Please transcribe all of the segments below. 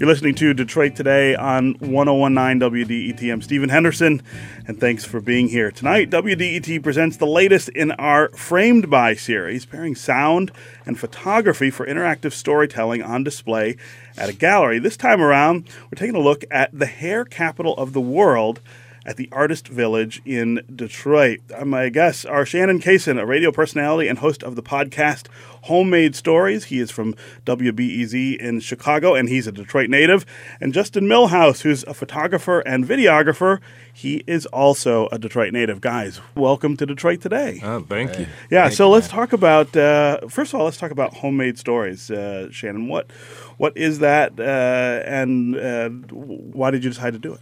You're listening to Detroit Today on 1019 WDET. I'm Stephen Henderson, and thanks for being here. Tonight, WDET presents the latest in our Framed By series, pairing sound and photography for interactive storytelling on display at a gallery. This time around, we're taking a look at the hair capital of the world at the Artist Village in Detroit. Uh, my guests are Shannon Cason, a radio personality and host of the podcast Homemade Stories. He is from WBEZ in Chicago, and he's a Detroit native. And Justin Millhouse, who's a photographer and videographer. He is also a Detroit native. Guys, welcome to Detroit today. Oh, thank you. Yeah, Thank so you, let's man. talk about uh, first of all, let's talk about homemade stories. Uh, Shannon, what what is that, uh, and uh, why did you decide to do it?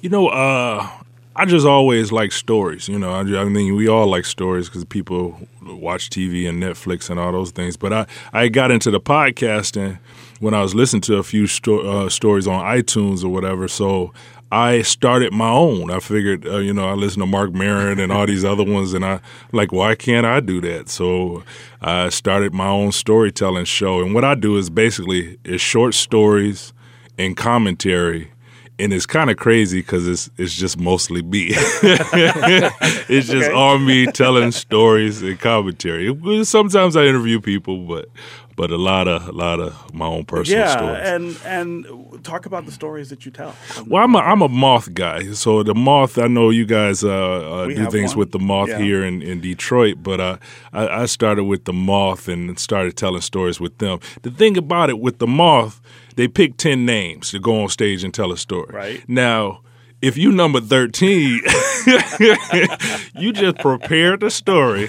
You know, uh, I just always like stories. You know, I, I mean, we all like stories because people watch TV and Netflix and all those things. But I, I got into the podcasting when I was listening to a few sto- uh, stories on iTunes or whatever. So I started my own. I figured, uh, you know, I listened to Marc Maron and all these other ones, and I like, why can't I do that? So I started my own storytelling show. And what I do is basically is short stories and commentary and it's kind of crazy because it's it's just mostly me. it's just Okay. all me telling stories and commentary. Sometimes I interview people, but but a lot of a lot of my own personal yeah, stories. and and talk about the stories that you tell. Well, I'm a, I'm a moth guy. So the moth, I know you guys uh, uh, do things one. with the moth Yeah. here in, in Detroit, but uh, I, I started with the moth and started telling stories with them. The thing about it with the moth, they pick 10 names to go on stage and tell a story. Right. Now, if you number 13, you just prepared the story,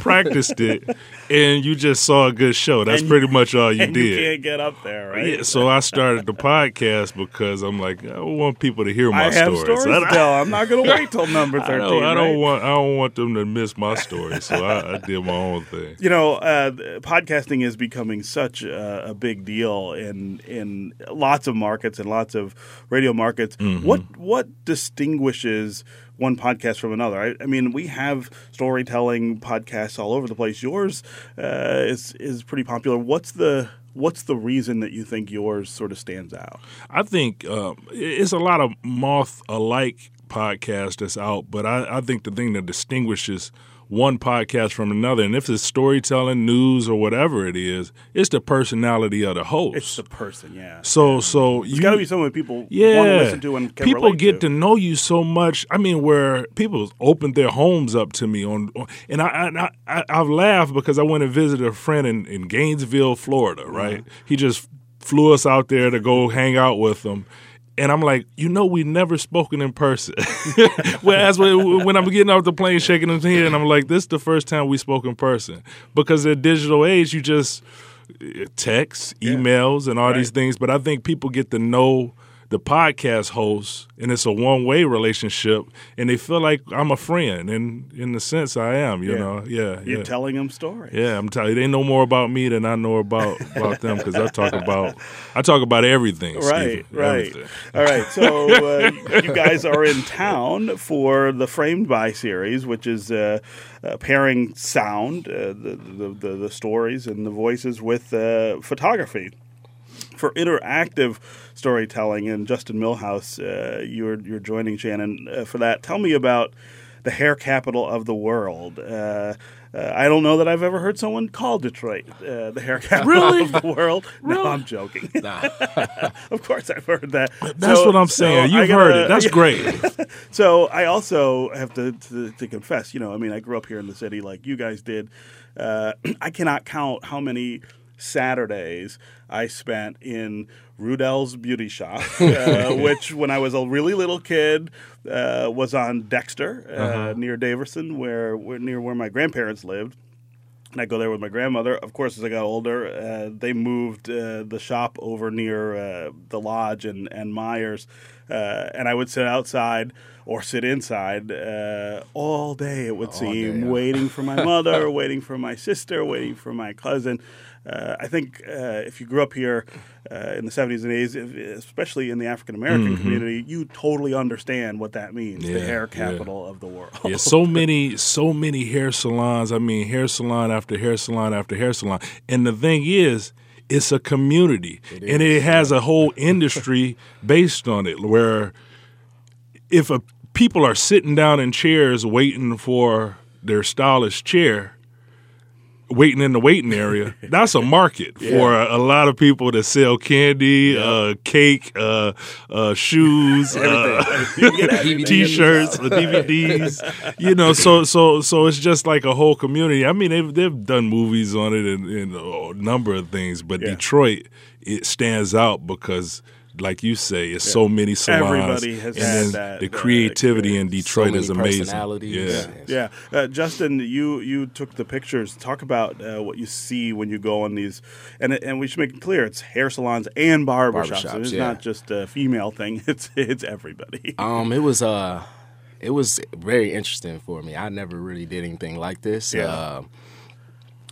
practiced it, and you just saw a good show. That's And pretty much all you did. you can't get up there, right? Yeah, so I started the podcast because I'm like, I want people to hear my I have stories. stories I, tell. I'm not going to wait till number thirteen. don't, I don't want I don't want them to miss my story, so I, I did my own thing. You know, uh, podcasting is becoming such a, a big deal in in lots of markets and lots of radio markets. Mm-hmm. What what distinguishes one podcast from another? I, I mean, we have storytelling podcasts all over the place. Yours uh, is is pretty popular. What's the What's the reason that you think yours sort of stands out? I think um, it's a lot of moth alike podcasts that's out, but I, I think the thing that distinguishes one podcast from another, and if it's storytelling, news, or whatever it is, it's the personality of the host. It's the person, yeah. so, so It's you got to be someone people yeah, want to listen to and people get to. to. know you so much. I mean, where people opened their homes up to me on, on- and I, I, I I've laughed because I went and visited a friend in, in Gainesville, Florida. Right, uh-huh. he just flew us out there to go hang out with him. And I'm like, you know, we never spoken in person. Whereas when, when I'm getting off the plane, shaking his hand, and I'm like, this is the first time we spoke in person. Because in digital age, you just uh, text, emails, and all these things. But I think people get to know the podcast host, and it's a one way relationship, and they feel like I'm a friend, and in the sense I am, you Yeah. know, yeah, You're yeah. telling them stories. yeah, I'm telling you, they know more about me than I know about about them because I talk about I talk about everything. Right, Stephen, right. everything. All right. So uh, you guys are in town for the Framed By series, which is uh, uh, pairing sound, uh, the, the, the the stories and the voices with uh, photography. For interactive storytelling, and Justin Millhouse, uh, you're you're joining Shannon uh, for that. Tell me about the hair capital of the world. Uh, uh, I don't know that I've ever heard someone call Detroit uh, the hair capital Really? of the world. No, I'm joking. of course, I've heard that. That's So- what I'm saying. I You've gotta- heard it. That's great. So I also have to, to to confess. You know, I mean, I grew up here in the city, like you guys did. Uh, I cannot count how many Saturdays I spent in Rudell's Beauty Shop, uh, which when I was a really little kid uh, was on Dexter uh, Uh-huh. near Davison, where, where near where my grandparents lived. And I go there with my grandmother. Of course, as I got older, uh, they moved uh, the shop over near uh, the lodge and, and Meyers. Uh, and I would sit outside or sit inside uh, all day, it would seem, day, yeah. waiting for my mother, waiting for my sister, waiting for my cousin. Uh, I think uh, if you grew up here uh, in the 70s and 80s, if- especially in the African American community, you totally understand what that means the Yeah, hair yeah. capital of the world. Yeah, so many, so many hair salons. I mean, hair salon after hair salon after hair salon. And the thing is, it's a community, it and it has a whole industry based on it. Where if a people are sitting down in chairs waiting for their stylish chair, waiting in the waiting area, that's a market yeah. for a, a, lot of people that sell candy, yeah. uh, cake, uh, uh, shoes, uh, t-shirts, DVDs. You know, so so so it's just like a whole community. I mean, they've they've done movies on it and, and a number of things, but yeah. Detroit it stands out because like you say, it's yeah. so many salons. Everybody has and had that. The creativity in Detroit so is amazing. Yeah, yeah. Uh, Justin, you you took the pictures. Talk about uh, what you see when you go on these, and and we should make it clear: it's hair salons and barbershops. barbershops so it's yeah. not just a female thing. It's it's everybody. Um, it was uh, it was very interesting for me. I never really did anything like this. Yeah. Uh,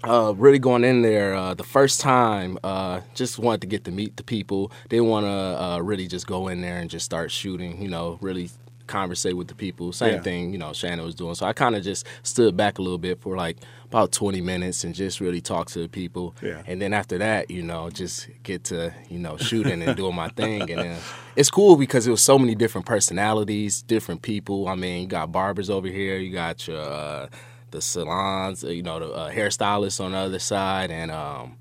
uh, really going in there uh, the first time, uh, just wanted to get to meet the people. Didn't want to uh, really just go in there and just start shooting. You know, really conversate with the people. Same yeah. thing, you know, Shannon was doing. So I kind of just stood back a little bit for like about 20 minutes and just really talk to the people. Yeah. And then after that, you know, just get to, you know, shooting and doing my thing. And then it's cool because it was so many different personalities, different people. I mean, you got barbers over here, you got your uh, the salons, you know, the uh, hairstylists on the other side, and um,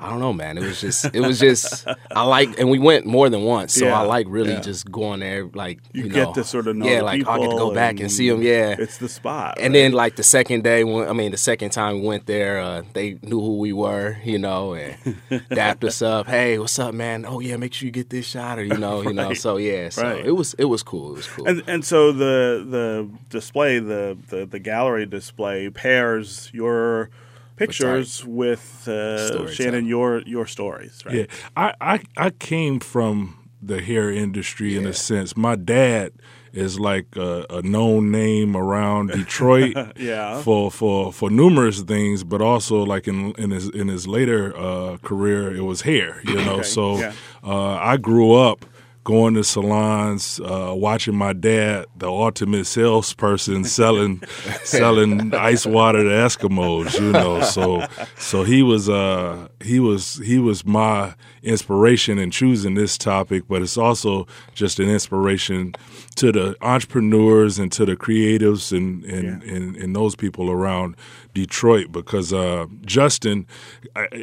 I don't know, man. It was just, it was just, I like, and we went more than once, so yeah, I like really yeah. just going there, like you, you get know, to sort of know, yeah, like I get to go back and, and, see them, yeah. It's the spot, and right? then like the second day, when I mean the second time we went there, uh, they knew who we were, you know, and dapped us up. Hey, what's up, man? Oh yeah, make sure you get this shot, or you know, right. you know. So yeah, so right. it was it was cool. It was cool. And and so the the display, the the, the gallery display pairs your pictures with uh, Shannon your your stories. Right? Yeah, I, I I came from the hair industry yeah. in a sense. My dad is like a, a known name around Detroit yeah. for, for for numerous things, but also like in in his in his later uh, career, it was hair. You know, okay. so yeah. uh, I grew up going to salons, uh, watching my dad, the ultimate salesperson, selling selling ice water to Eskimos. You know, so so he was uh, he was he was my inspiration in choosing this topic, but it's also just an inspiration to the entrepreneurs and to the creatives and and, yeah. and, and, those people around Detroit because uh, Justin,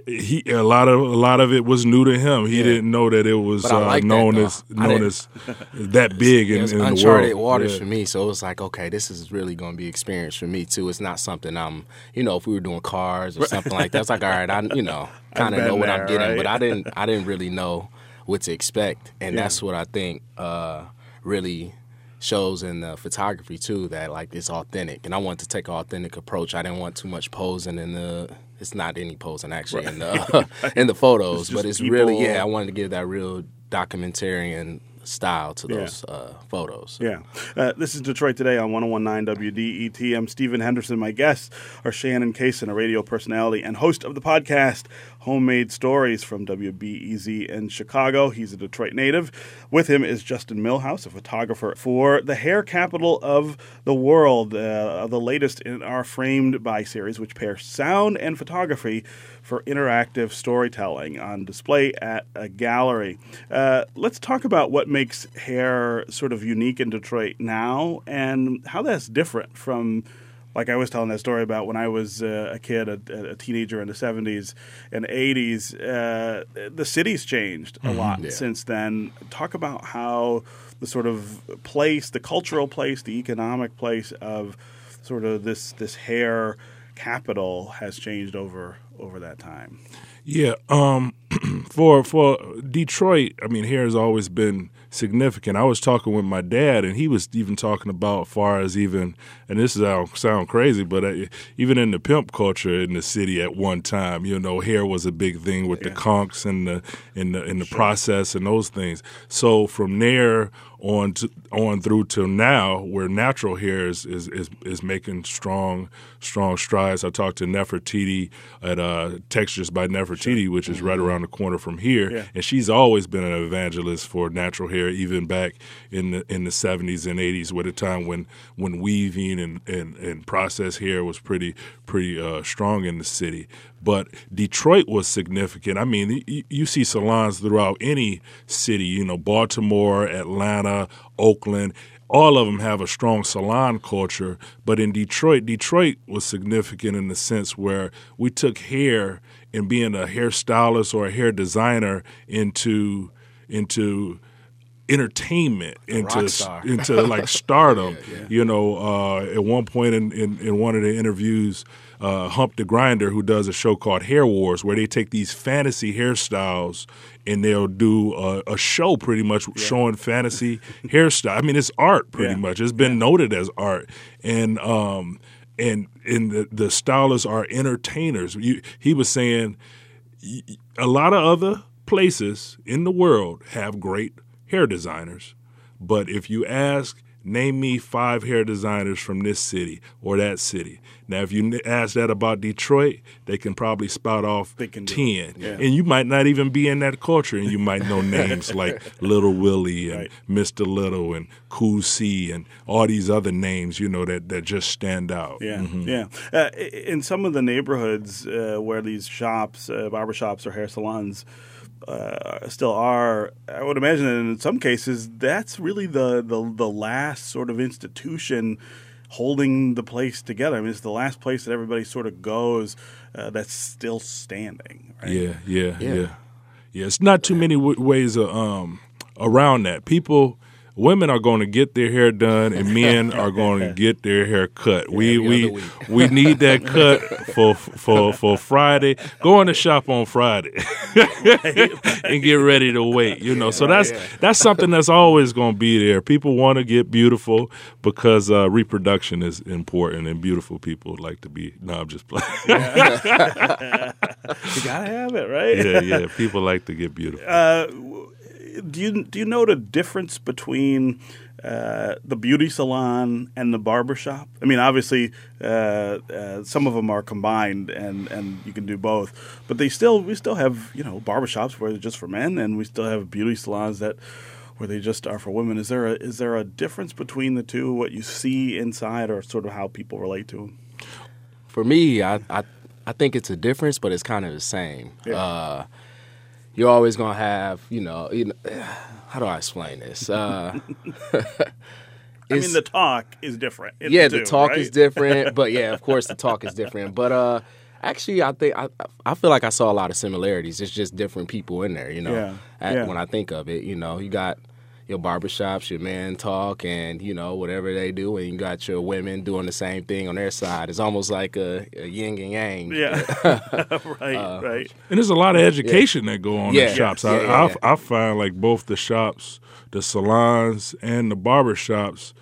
he a lot of a lot of it was new to him. He yeah. didn't know that it was uh, like known that, as known as that big in, in uncharted the world. waters yeah. for me. So it was like, okay, this is really going to be experience for me too. It's not something I'm, you know, if we were doing cars or something like that, it's like, all right, I, you know, kind of know what there, I'm getting, right? but I didn't, I didn't really know what to expect, and yeah. that's what I think uh, really shows in the photography too that like it's authentic and i wanted to take an authentic approach i didn't want too much posing in the it's not any posing actually right. in the in the photos it's but it's people. really yeah i wanted to give that real documentarian style to those yeah. uh, photos. Yeah. Uh, this is Detroit Today on 1019 WDET. I'm Stephen Henderson. My guests are Shannon Cason, a radio personality and host of the podcast Homemade Stories from WBEZ in Chicago. He's a Detroit native. With him is Justin Millhouse, a photographer for the hair capital of the world, uh, the latest in our Framed by series, which pairs sound and photography for interactive storytelling on display at a gallery. Uh, let's talk about what makes hair sort of unique in Detroit now and how that's different from like I was telling that story about when I was uh, a kid, a, a, teenager in the 70s and 80s, uh, the city's changed a mm-hmm, lot yeah. since then. Talk about how the sort of place, the cultural place, the economic place of sort of this this hair capital has changed over over that time. Yeah, um, for for Detroit, I mean, here has always been significant. I was talking with my dad, and he was even talking about far as even, and this is sound sound crazy, but uh, even in the pimp culture in the city at one time, you know, hair was a big thing with yeah. the conks and the in the in the sure. process and those things. So from there on to, on through to now, where natural hair is is, is, is making strong strong strides. I talked to Nefertiti at uh, Textures by Nefertiti, sure. which is right mm-hmm. around the corner from here, yeah. and she's always been an evangelist for natural hair, even back in the in the seventies and eighties, with a time when when weaving and, and, and processed hair was pretty pretty uh, strong in the city. But Detroit was significant. I mean, you, you see salons throughout any city. You know, Baltimore, Atlanta, Oakland all of them have a strong salon culture, but in Detroit, Detroit was significant in the sense where we took hair and being a hairstylist or a hair designer into into entertainment into into like stardom. yeah, yeah. You know, uh, at one point in, in, in one of the interviews, uh, Hump the Grinder, who does a show called Hair Wars, where they take these fantasy hairstyles and they'll do a, a show pretty much yeah. showing fantasy hairstyle. I mean, it's art pretty much. It's been noted as art, and um, and and the, the stylists are entertainers. You, he was saying a lot of other places in the world have great hair designers, but if you ask name me five hair designers from this city or that city. Now, if you ask that about Detroit, they can probably spout off ten, yeah. and you might not even be in that culture, and you might know names like Little Willie and right. Mr. Little and Cool C and all these other names, you know, that that just stand out. Yeah, mm-hmm. yeah. Uh, in some of the neighborhoods uh, where these shops, uh, barber shops or hair salons uh, still are. I would imagine that in some cases that's really the, the the last sort of institution holding the place together. I mean, it's the last place that everybody sort of goes uh, that's still standing. Right? Yeah, yeah, yeah, yeah, yeah. It's not too many w- ways of, um, around that. People women are going to get their hair done and men are going to get their hair cut. we we we need that cut for for for Friday. Go in the shop on Friday and get ready to wait. You know, so that's that's something that's always going to be there. People want to get beautiful because uh, reproduction is important, and beautiful people like to be. No, I'm just playing. you gotta have it, right? Yeah, yeah. People like to get beautiful. Uh, do you do you know the difference between uh, the beauty salon and the barber shop? I mean, obviously, uh, uh, some of them are combined, and, and you can do both. But they still we still have you know barber shops where they're just for men, and we still have beauty salons that where they just are for women. Is there a is there a difference between the two? What you see inside, or sort of how people relate to them? For me, I I, I think it's a difference, but it's kind of the same. Yeah uh, you're always gonna have, you know, you know how do I explain this? Uh, I mean, the talk is different. Yeah, the, talk right? is different, but yeah, of course, the talk is different. But uh, actually, I think I, I feel like I saw a lot of similarities. It's just different people in there, you know. Yeah. At, yeah. When I think of it, you know, you got your barbershops, your men talk, and you know whatever they do, and you got your women doing the same thing on their side. It's almost like a, a yin and yang. Yeah, right, uh, right. And there's a lot of education yeah. that go on yeah. in shops. Yeah, I, I, I find like both the shops, the salons, and the barbershops.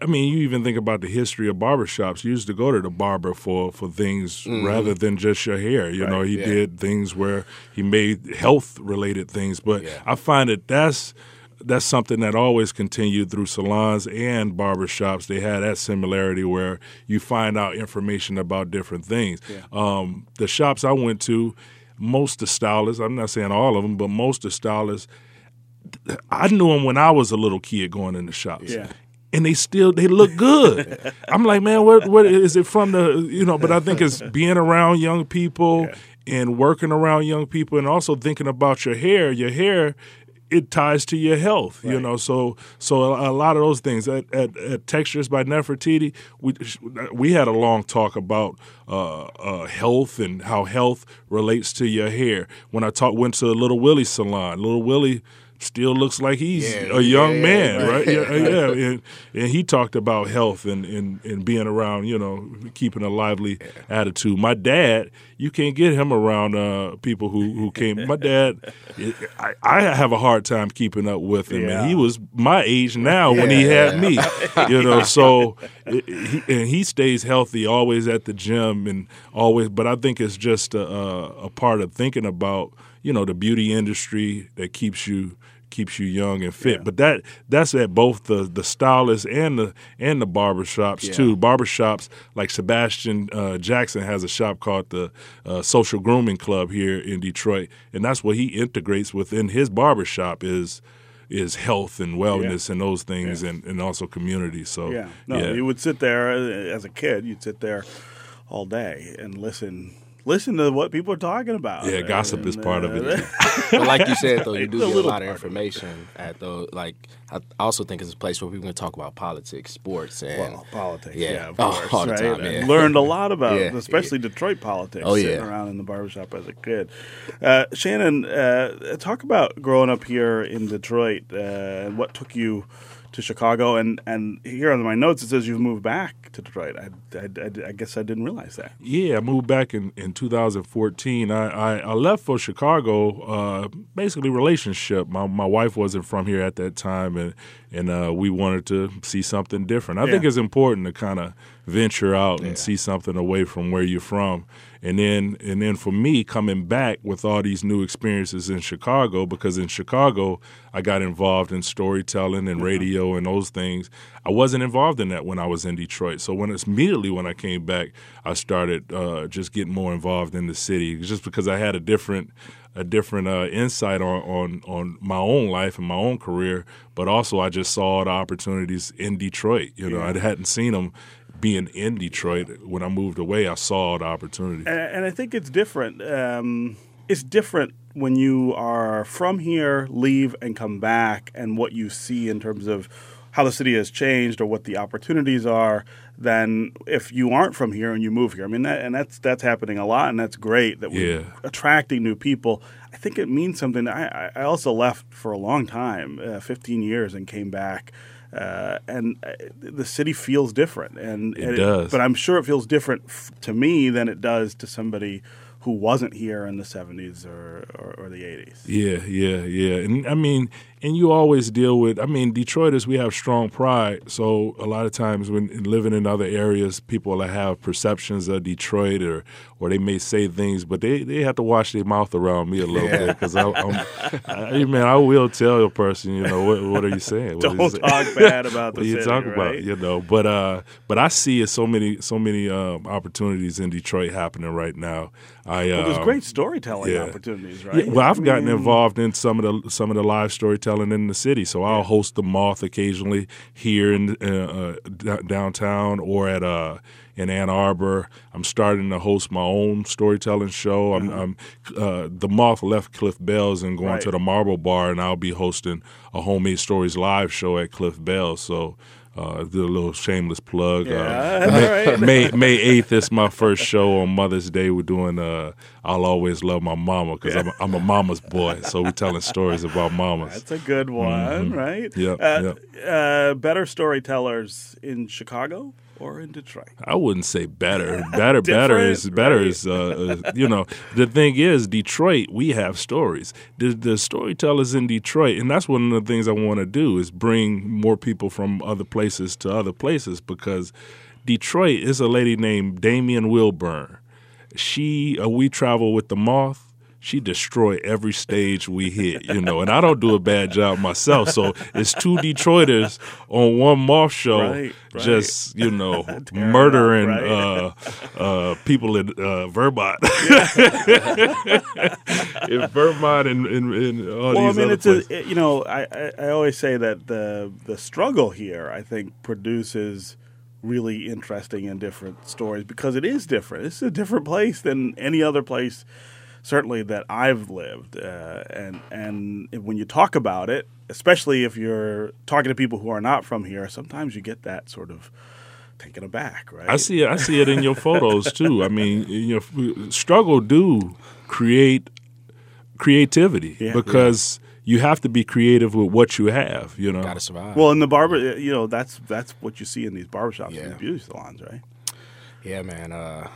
I mean, you even think about the history of barbershops. You used to go to the barber for, for things mm-hmm. rather than just your hair. You right, know, he yeah. did things where he made health related things. But yeah. I find that that's that's something that always continued through salons and barbershops. They had that similarity where you find out information about different things. Yeah. Um, the shops I went to, most of the stylists, I'm not saying all of them, but most of the stylists, I knew them when I was a little kid going in the shops. Yeah and they still they look good. I'm like, man, what what is it from the you know? But I think it's being around young people yeah. and working around young people, and also thinking about your hair. Your hair it ties to your health, right. you know. So so a, a, lot of those things at, at, at Textures by Nefertiti, we we had a long talk about uh, uh, health and how health relates to your hair. When I talk, went to a Little Willie salon, Little Willie still looks like he's yeah, a young yeah, man, yeah, right? Yeah, yeah. And, and, he talked about health and, and, and being around, you know, keeping a lively attitude. My dad, you can't get him around uh, people who, who came. My dad, I, I, have a hard time keeping up with him, and he was my age now when he had me, you know. So, he, and he stays healthy, always at the gym, and always. But I think it's just a, a part of thinking about, you know, the beauty industry that keeps you keeps you young and fit. Yeah. But that that's at both the the stylists and the and the barbershops Yeah. too. Barbershops like Sebastian uh, Jackson has a shop called the uh, Social Grooming Club here in Detroit, and that's what he integrates within his barbershop is is health and wellness and those things Yeah. and, and also community. So Yeah. No, yeah. you would sit there uh, as a kid. You'd sit there all day and listen. Listen to what people are talking about. Yeah, gossip is part of it. uh, But like you said, though, you do a get a lot of part of information at those. Like, I also think it's a place where people can talk about politics, sports, and Well, politics, Yeah. yeah, of Oh, course, all the right? time, yeah. learned a lot about, Yeah, especially Detroit politics. Oh, sitting yeah. around in the barbershop as a kid. Uh, Shannon, uh, talk about growing up here in Detroit uh, and what took you to Chicago. And and here on my notes it says you've moved back to Detroit. I, I, I, I guess I didn't realize that. Yeah, I moved back in, in 2014. I, I, I left for Chicago, uh, basically relationship. My my wife wasn't from here at that time, and and uh, we wanted to see something different. I think it's important to kind of venture out and see something away from where you're from. And then and then for me coming back with all these new experiences in Chicago because in Chicago I got involved in storytelling and radio and those things. I wasn't involved in that when I was in Detroit. So when it's immediately when I came back, I started uh, just getting more involved in the city just because I had a different a different uh, insight on, on on my own life and my own career, but also I just saw the opportunities in Detroit. You know, I hadn't seen them being in Detroit when I moved away. I saw the opportunity. and, and I think it's different. Um, it's different when you are from here, leave, and come back, and what you see in terms of how the city has changed or what the opportunities are than if you aren't from here and you move here. I mean, that, and that's that's happening a lot, and that's great that we're Yeah. attracting new people. I think it means something. I, I- also left for a long time, uh, 15 years, and came back. Uh, and uh, the city feels different, and It and does. But I'm sure it feels different f- to me than it does to somebody who wasn't here in the 70s or, or, or the 80s. Yeah, yeah, yeah. And I mean, and you always deal with, I mean, Detroiters, we have strong pride. So a lot of times when living in other areas, people have perceptions of Detroit or, or they may say things, but they, they have to watch their mouth around me a little bit because I'm, I, man, I will tell a person, you know, what, what are you saying? You Don't saying? talk bad about the what you city, talk right? about, you know. But uh, but I see so many so many um, opportunities in Detroit happening right now. I Well, there's um, great storytelling yeah. opportunities, right? yeah, well, I've gotten involved in some of the some of the live storytelling in the city. So I'll host the Moth occasionally here in uh, uh, d- downtown or at uh, in Ann Arbor. I'm starting to host my own storytelling show. I'm, I'm uh, the Moth left Cliff Bell's and going Right. to the Marble Bar, and I'll be hosting a homemade stories live show at Cliff Bell's. So. Uh, do a little shameless plug. Yeah, Uh, that's right. May May eighth is my first show on Mother's Day. We're doing uh, "I'll Always Love My Mama" because I'm, a, I'm a mama's boy, so we're telling stories about mamas. That's a good one, right? Yep, Uh, uh, better storytellers in Chicago or in Detroit? I wouldn't say better. Better, better is better right? is uh, uh, you know. The thing is, Detroit, we have stories. The, the storytellers in Detroit, and that's one of the things I want to do is bring more people from other places to other places because Detroit is a lady named Damian Wilburn. She, uh, we travel with the Moth. She destroy every stage we hit, you know, and I don't do a bad job myself. So it's two Detroiters on one moth show, Right, right. just you know, murdering up, uh, uh, people in uh, Vermont, in Vermont, and, and, and all Well, I mean, it's places. a it- you know, I, I I always say that the the struggle here, I think, produces really interesting and different stories because it is different. It's a different place than any other place, certainly that I've lived. Uh, and and when you talk about it, especially if you're talking to people who are not from here, sometimes you get that sort of taken aback, right? I see it. I see it in your photos too. I mean, you know, struggle do create creativity Yeah. because you have to be creative with what you have. You know, Gotta survive. Well, in the barber, you know, that's that's what you see in these barbershops Yeah. and beauty salons, right? Yeah, man. Uh,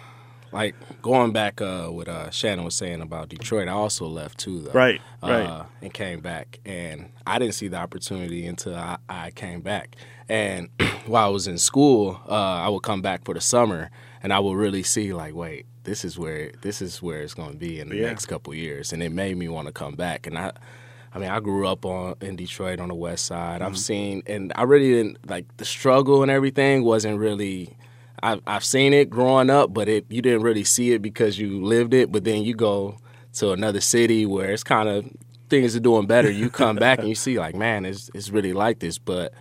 like going back, uh, what uh, Shannon was saying about Detroit, I also left too, though. Right, uh, right. And came back, and I didn't see the opportunity until I, I came back. And while I was in school, uh, I would come back for the summer, and I would really see like, wait, this is where this is where it's going to be in the Yeah. next couple years, and it made me want to come back. And I I mean, I grew up on in Detroit on the West Side. Mm-hmm. I've seen, and I really didn't like the struggle and everything. wasn't really. I've I've seen it growing up, but it you didn't really see it because you lived it. But then you go to another city where it's kind of things are doing better. You come back and you see like, man, it's it's really like this. But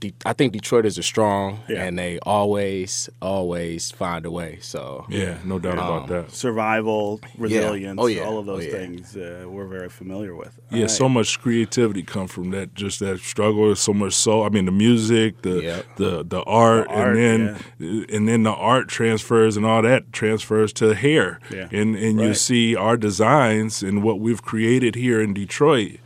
De- I think Detroiters are strong, yeah. and they always, always find a way. So yeah, no doubt um, about that. Survival, resilience, yeah. Oh, yeah. all of those oh, things uh, we're very familiar with. All yeah, right. so much creativity come from that. Just that struggle. So much so. I mean, the music, the yep. the the art, the art and then and then the art transfers and all that transfers to hair. Yeah. and and right. you see our designs and what we've created here in Detroit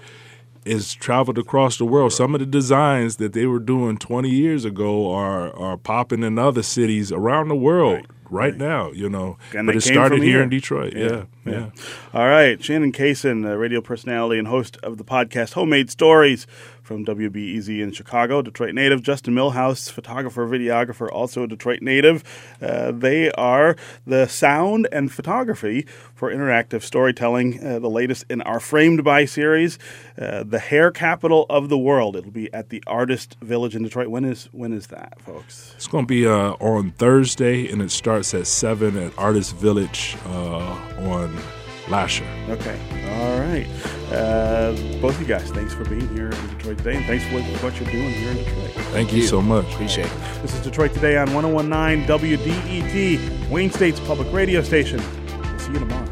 is traveled across the world. Some of the designs that they were doing 20 years ago are are popping in other cities around the world right, right, right. now. You know, and but it started here. here. in Detroit. Yeah. Yeah, yeah. yeah, All right, Shannon Cason, a radio personality and host of the podcast Homemade Stories from WBEZ in Chicago, Detroit native. Justin Millhouse, photographer, videographer, also a Detroit native. Uh, they are the sound and photography for interactive storytelling, uh, the latest in our Framed by series, uh, the hair capital of the world. It'll be at the Artist Village in Detroit. When is when is that, folks? It's going to be uh, on Thursday, and it starts at seven at Artist Village uh, on Lahser. Okay. All right. Uh, both of you guys, thanks for being here in Detroit today, and thanks for what you're doing here in Detroit. Thank, Thank you. you so much. Appreciate it. This is Detroit Today on 1019 WDET, Wayne State's public radio station. We'll see you tomorrow.